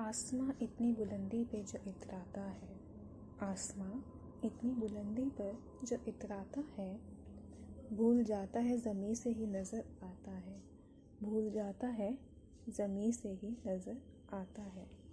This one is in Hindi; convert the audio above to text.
आसमां इतनी बुलंदी पे जो इतराता है। आसमां इतनी बुलंदी पर जो इतराता है, भूल जाता है ज़मीं से ही नज़र आता है। भूल जाता है ज़मीं से ही नज़र आता है।